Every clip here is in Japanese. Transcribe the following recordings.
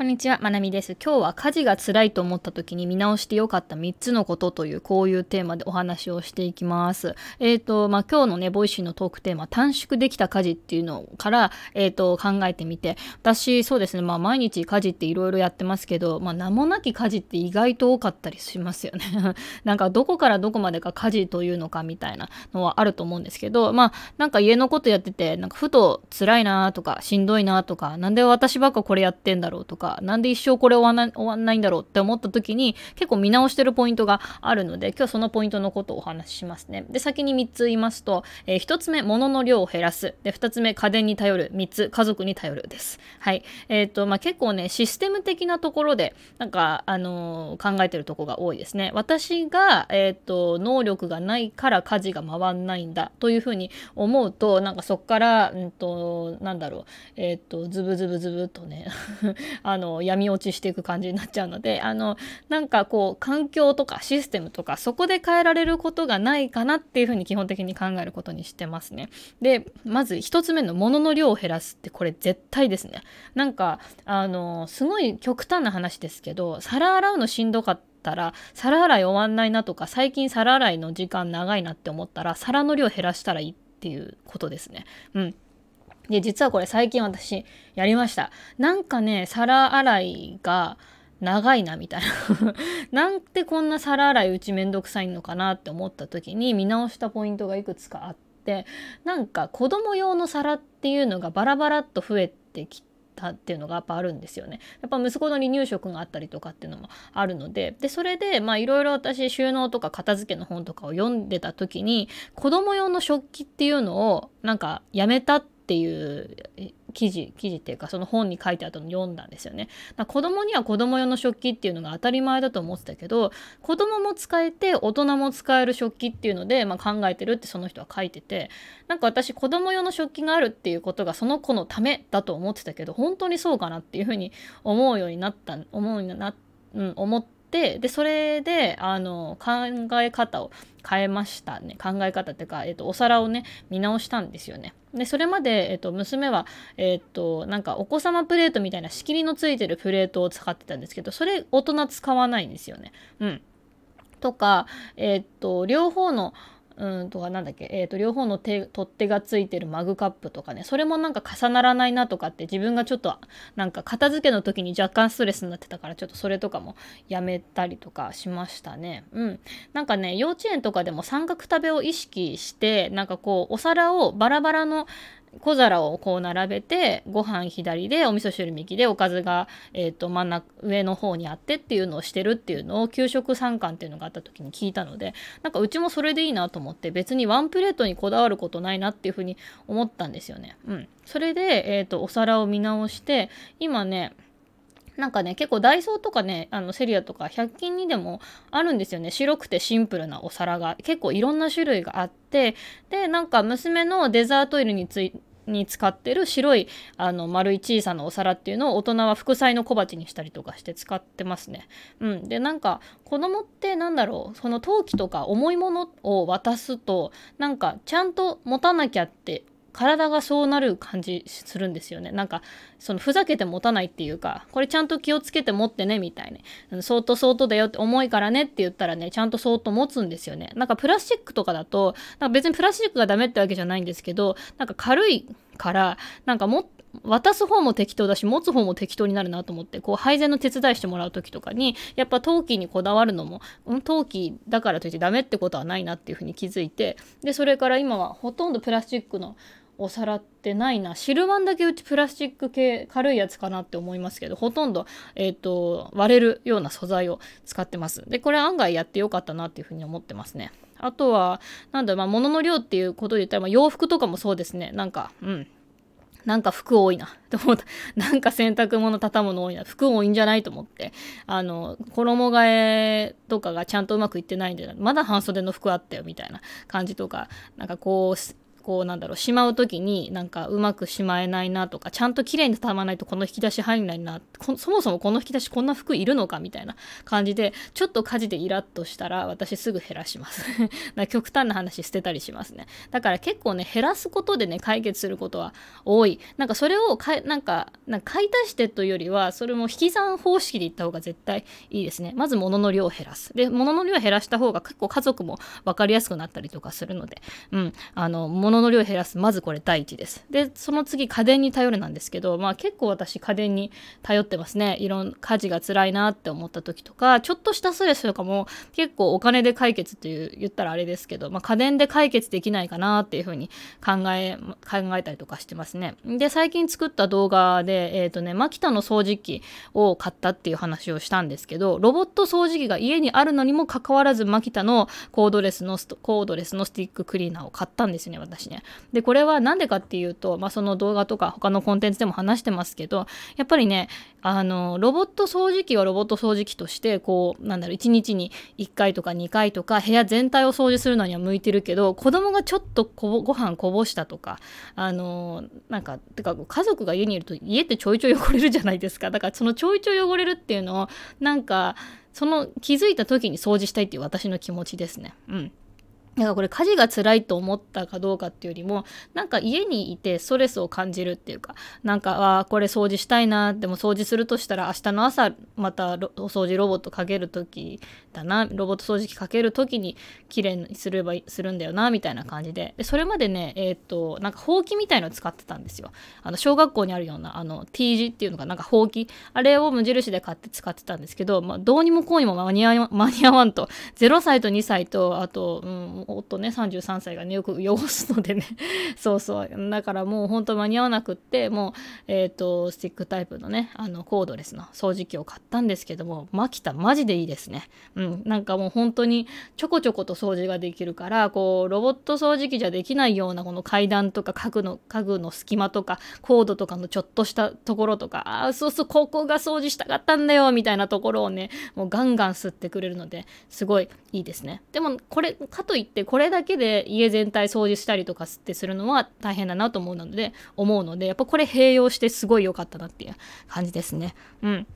こんにちは、まなみです。今日は家事が辛いと思った時に見直してよかった3つのことというこういうテーマでお話をしていきます。えっ、ー、と、まあ、今日のね、ボイシーのトークテーマ、短縮できた家事っていうのから、えっ、ー、と、考えてみて、私、そうですね、まあ、毎日家事っていろいろやってますけど、まあ、名もなき家事って意外と多かったりしますよね。なんか、どこからどこまでが家事というのかみたいなのはあると思うんですけど、まあ、なんか家のことやってて、なんかふと辛いなとか、しんどいなとか、なんで私ばっかこれやってんだろうとか、なんで一生これ終わな終わんないんだろうって思った時に結構見直してるポイントがあるので今日そのポイントのことをお話ししますね。で先に3つ言いますと、えー、1つ目物の量を減らすで2つ目家電に頼る3つ家族に頼るです。はいえーとまあ、結構ねシステム的なところでなんか、あのー、考えてるとこが多いですね。私が、えーと、能力がないから家事が回んないんだというふうに思うとなんかそっから、うんと、なんだろう、えっ、ー、とズブズブズブとねあ の闇落ちしていく感じになっちゃうのであのなんかこう環境とかシステムとかそこで変えられることがないかなっていうふうに基本的に考えることにしてますね。でまず1つ目の物の量を減らすってこれ絶対ですね。なんかあのすごい極端な話ですけど皿洗うのしんどかったたら皿洗い終わんないなとか最近皿洗いの時間長いなって思ったら皿の量減らしたらいいっていうことですね。うん。で、実はこれ最近私やりました。なんかね、皿洗いが長いなみたいな なんてこんな皿洗いうちめんどくさいのかなって思った時に見直したポイントがいくつかあって、なんか子供用の皿っていうのがバラバラっと増えてきて、っていうのがやっぱあるんですよね。やっぱ息子の離乳食があったりとかっていうのもあるのででそれでまあいろいろ私収納とか片付けの本とかを読んでた時に子供用の食器っていうのをなんかやめたってっていう記事記事っていうかその本に書いてあったの読んだんですよね。だ子供には子供用の食器っていうのが当たり前だと思ってたけど子供も使えて大人も使える食器っていうので、まあ、考えてるってその人は書いててなんか私子供用の食器があるっていうことがその子のためだと思ってたけど本当にそうかなっていうふうに思うようになった思うようにな、うん、思って。でそれであの考え方を変えましたね考え方っていうか、えっと、お皿をね見直したんですよね。でそれまで、えっと、娘は、えっと、なんかお子様プレートみたいな仕切りのついてるプレートを使ってたんですけどそれ大人使わないんですよね。うん、とか、えっと、両方のうんとかなんだっけ、えーと、両方の手取っ手がついてるマグカップとかね。それもなんか重ならないなとかって自分がちょっとなんか片付けの時に若干ストレスになってたからちょっとそれとかもやめたりとかしましたね。うん。なんかね幼稚園とかでも三角食べを意識してなんかこうお皿をバラバラの小皿をこう並べてご飯左でお味噌汁右でおかずが、えーと、真ん中上の方にあってっていうのをしてるっていうのを給食参観っていうのがあった時に聞いたのでなんかうちもそれでいいなと思って別にワンプレートにこだわることないなっていうふうに思ったんですよね。うん、それで、えーとお皿を見直して今ねなんかね、結構ダイソーとかね、あのセリアとか100均にでもあるんですよね。白くてシンプルなお皿が。結構いろんな種類があって、で、なんか娘のデザート入れについに使ってる白いあの丸い小さなお皿っていうのを大人は副菜の小鉢にしたりとかして使ってますね。うん、でなんか子供ってなんだろうその陶器とか重いものを渡すとなんかちゃんと持たなきゃって体がそうなる感じするんですよね。なんか、そのふざけて持たないっていうか、これちゃんと気をつけて持ってね、みたいな。相当相当だよって重いからねって言ったらね、ちゃんと相当持つんですよね。なんかプラスチックとかだと、なんか別にプラスチックがダメってわけじゃないんですけど、なんか軽いから、なんかも渡す方も適当だし持つ方も適当になるなと思ってこう配膳の手伝いしてもらう時とかにやっぱ陶器にこだわるのも陶器だからといってダメってことはないなっていうふうに気づいてでそれから今はほとんどプラスチックのお皿ってないな汁碗だけうちプラスチック系軽いやつかなって思いますけどほとんど、えーと、割れるような素材を使ってますでこれ案外やってよかったなっていうふうに思ってますねあとはなんだまあ物の量っていうことで言ったら、まあ、洋服とかもそうですねなんかうんなんか服多いなって思った。なんか洗濯物畳むの多いな。服多いんじゃないと思って。あの、衣替えとかがちゃんとうまくいってないんで、まだ半袖の服あったよみたいな感じとか、なんかこう、こうなんだろうしまう時になんかうまくしまえないなとかちゃんと綺麗に畳まないとこの引き出し入んないなそもそもこの引き出しこんな服いるのかみたいな感じでちょっと家事でイラッとしたら私すぐ減らします。だ極端な話捨てたりしますね。だから結構ね減らすことでね解決することは多い。なんかそれをかなんかなんか買い足してというよりはそれも引き算方式でいった方が絶対いいですね。まず物の量を減らす。で物の量を減らした方が結構家族も分かりやすくなったりとかするので。うん。あの物の量を減らす。まずこれ第一です。でその次家電に頼るなんですけどまあ結構私家電に頼ってますね。いろん家事が辛いなって思った時とかちょっとしたストレスとかも結構お金で解決っていう言ったらあれですけど、まあ、家電で解決できないかなっていうふうに考え考えたりとかしてますね。で最近作った動画でえっ、ー、とねマキタの掃除機を買ったっていう話をしたんですけどロボット掃除機が家にあるのにもかかわらずマキタのコードレスのコードレスのスティッククリーナーを買ったんですよね私。ね。でこれは何でかっていうと、まあ、その動画とか他のコンテンツでも話してますけどやっぱりねあのロボット掃除機はロボット掃除機としてこうなんだろう1日に1回とか2回とか部屋全体を掃除するのには向いてるけど子供がちょっとこご飯こぼしたとかあのなんかてか家族が家にいると家ってちょいちょい汚れるじゃないですか。だからそのちょいちょい汚れるっていうのをなんかその気づいた時に掃除したいっていう私の気持ちですね。うん。だかこれ家事が辛いと思ったかどうかっていうよりもなんか家にいてストレスを感じるっていうかなんかあこれ掃除したいなでも掃除するとしたら明日の朝またお掃除ロボットかける時だなロボット掃除機かける時に綺麗にすればするんだよなみたいな感じで。でそれまでねえっ、となんかほうきみたいのを使ってたんですよ。あの小学校にあるようなあの T 字っていうのがなんかほうき。あれを無印で買って使ってたんですけど、まあ、どうにもこうにも間に合わんと。0歳と2歳とあと、うん夫ね33歳がねよく汚すのでね。そうそう。だからもうほんと間に合わなくってもうえっ、ー、とスティックタイプのねあのコードレスの掃除機を買ったんですけどもマキタマジでいいですね。うん。なんかもう本当にちょこちょこと掃除ができるからこうロボット掃除機じゃできないようなこの階段とか家具の家具の隙間とかコードとかのちょっとしたところとかああそうそうここが掃除したかったんだよみたいなところをねもうガンガン吸ってくれるのですごいいいですね。でもこれかといってこれだけで家全体掃除したりとかってするのは大変だなと思うので思うのでやっぱこれ併用してすごい良かったなっていう感じですね。うん。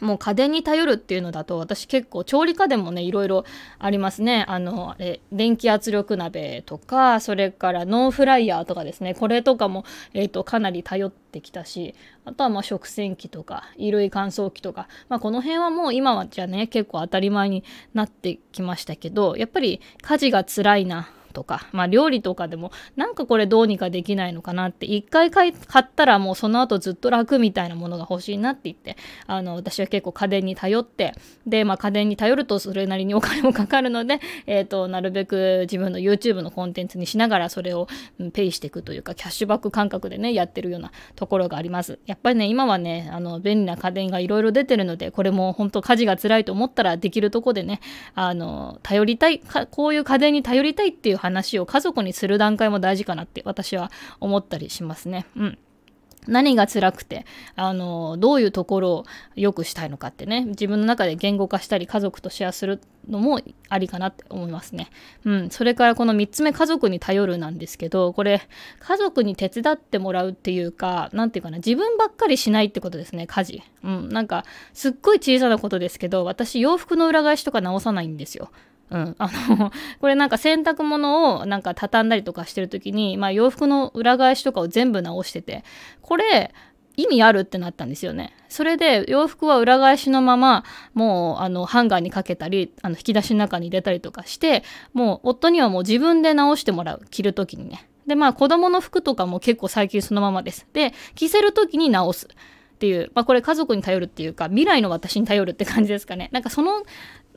もう家電に頼るっていうのだと私結構調理家電もねいろいろありますね。あのあれ電気圧力鍋とかそれからノンフライヤーとかですね。これとかも、えーと、かなり頼ってきたしあとはまあ食洗機とか衣類乾燥機とか、まあ、この辺はもう今はじゃね結構当たり前になってきましたけどやっぱり家事が辛いな。とか、まあ、料理とかでもなんかこれどうにかできないのかなって一回買ったらもうその後ずっと楽みたいなものが欲しいなって言ってあの私は結構家電に頼ってで、まあ、家電に頼るとそれなりにお金もかかるので、えーと、なるべく自分の YouTube のコンテンツにしながらそれを、ペイしていくというかキャッシュバック感覚でねやってるようなところがあります。やっぱりね今はねあの便利な家電がいろいろ出てるのでこれも本当家事が辛いと思ったらできるとこでねあの頼りたいこういう家電に頼りたいっていう話を家族にする段階も大事かなって私は思ったりしますね。うん何が辛くて、あの、どういうところを良くしたいのかってね、自分の中で言語化したり、家族とシェアするのもありかなって思いますね。うん。それからこの3つ目、家族に頼るなんですけど、これ、家族に手伝ってもらうっていうか、何て言うかな、自分ばっかりしないってことですね、家事。うん。なんか、すっごい小さなことですけど、私、洋服の裏返しとか直さないんですよ。うん、あの これなんか洗濯物をなんか畳んだりとかしてる時に、まあ、洋服の裏返しとかを全部直しててこれ意味あるってなったんですよね。それで洋服は裏返しのままもうあのハンガーにかけたりあの引き出しの中に入れたりとかしてもう夫にはもう自分で直してもらう着る時にね。でまあ子供の服とかも結構最近そのままです。で着せる時に直す。っていう、まあ、これ家族に頼るっていうか未来の私に頼るって感じですかねなんかその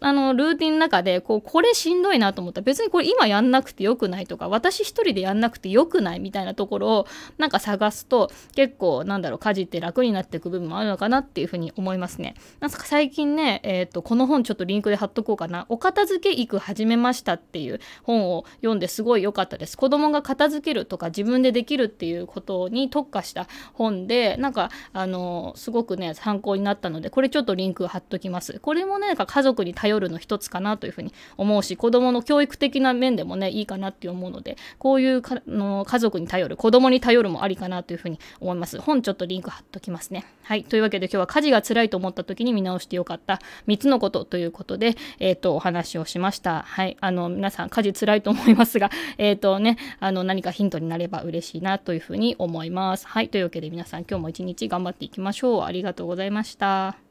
あの、ルーティンの中で、こう、これしんどいなと思ったら、別にこれ今やんなくてよくないとか、私一人でやんなくてよくないみたいなところを、なんか探すと、結構、なんだろう、家事って楽になっていく部分もあるのかなっていうふうに思いますね。なんか最近ね、え、ー、と、この本ちょっとリンクで貼っとこうかな。お片付け行く始めましたっていう本を読んですごい良かったです。子供が片付けるとか自分でできるっていうことに特化した本で、なんか、あの、すごくね、参考になったので、これちょっとリンク貼っときます。これもね、なんか家族に頼頼るの一つかなというふうに思うし子どもの教育的な面でもねいいかなって思うのでこういうかの家族に頼る子供に頼るもありかなというふうに思います。本ちょっとリンク貼っときますね。はい。というわけで今日は家事が辛いと思った時に見直してよかった。3つのことということでえっ、ー、とお話をしました。はい。あの皆さん家事辛いと思いますが えっ、ー、とねあの何かヒントになれば嬉しいなというふうに思います。はい。というわけで皆さん今日も一日頑張っていきましょう。ありがとうございました。